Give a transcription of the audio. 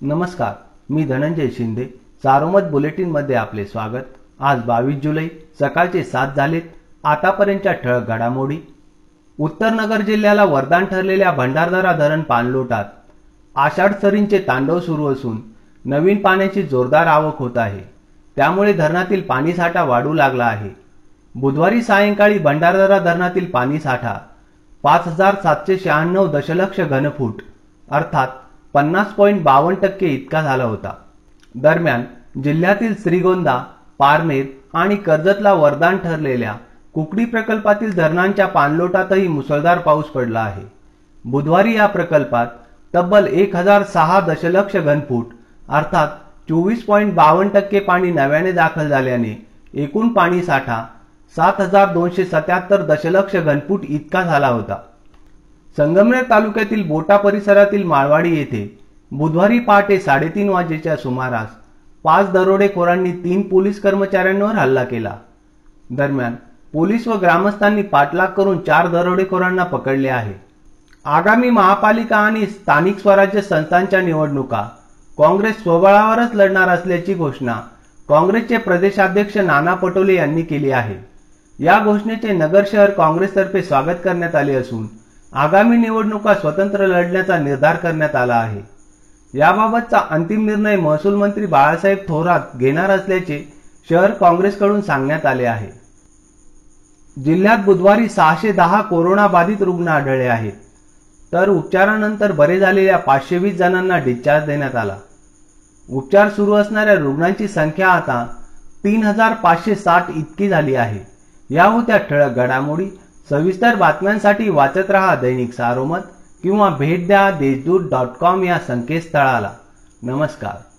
नमस्कार मी धनंजय शिंदे. चारोमत बुलेटिनमध्ये आपले स्वागत. आज बावीस जुलै सकाळचे सात झालेत. आतापर्यंतच्या ठळक घडामोडी. उत्तर नगर जिल्ह्याला वरदान ठरलेल्या भंडारदरा धरण पाणलोटात आषाढ सरींचे तांडव सुरू असून नवीन पाण्याची जोरदार आवक होत आहे. त्यामुळे धरणातील पाणीसाठा वाढू लागला आहे. बुधवारी सायंकाळी भंडारदरा धरणातील पाणीसाठा पाच हजार सातशे शहाण्णव दशलक्ष घनफूट अर्थात पन्नास पॉईंट बावन्न टक्के इतका झाला होता. दरम्यान जिल्ह्यातील श्रीगोंदा पारनेर आणि कर्जतला वरदान ठरलेल्या कुकडी प्रकल्पातील धरणांच्या पाणलोटातही मुसळधार पाऊस पडला आहे. बुधवारी या प्रकल्पात तब्बल एक हजार सहा दशलक्ष घनफूट अर्थात चोवीस पॉईंट बावन्न टक्के पाणी नव्याने दाखल झाल्याने एकूण पाणी साठा सात हजार दोनशे सत्याहत्तर दशलक्ष घनफूट इतका झाला होता. संगमनेर तालुक्यातील बोटा परिसरातील माळवाडी येथे बुधवारी पहाटे साडेतीन वाजेच्या सुमारास पाच दरोडेखोरांनी तीन पोलीस कर्मचाऱ्यांवर हल्ला केला. दरम्यान पोलीस व ग्रामस्थांनी पाठलाग करून चार दरोडेखोरांना पकडले आहे. आगामी महापालिका आणि स्थानिक स्वराज्य संस्थांच्या निवडणुका काँग्रेस स्वबळावरच लढणार असल्याची घोषणा काँग्रेसचे प्रदेशाध्यक्ष नाना पटोले यांनी केली आहे. या घोषणेचे नगर शहर काँग्रेसतर्फे स्वागत करण्यात आले असून आगामी निवडणुका स्वतंत्र लढण्याचा निर्धार करण्यात आला आहे. याबाबतचा अंतिम निर्णय महसूल मंत्री बाळासाहेब थोरात घेणार असल्याचे शहर काँग्रेसकडून सांगण्यात आले आहे. जिल्ह्यात बुधवारी सहाशे दहा कोरोना बाधित रुग्ण आढळले आहेत. तर उपचारानंतर बरे झालेल्या पाचशे वीस जणांना डिस्चार्ज देण्यात आला. उपचार सुरू असणाऱ्या रुग्णांची संख्या आता तीन हजार पाचशे साठ इतकी झाली आहे. या होत्या ठळक घडामोडी. सविस्तर बातम्यांसाठी वाचत रहा दैनिक सारोमत किंवा भेट द्या देशदूत डॉट कॉम या संकेतस्थळाला. नमस्कार.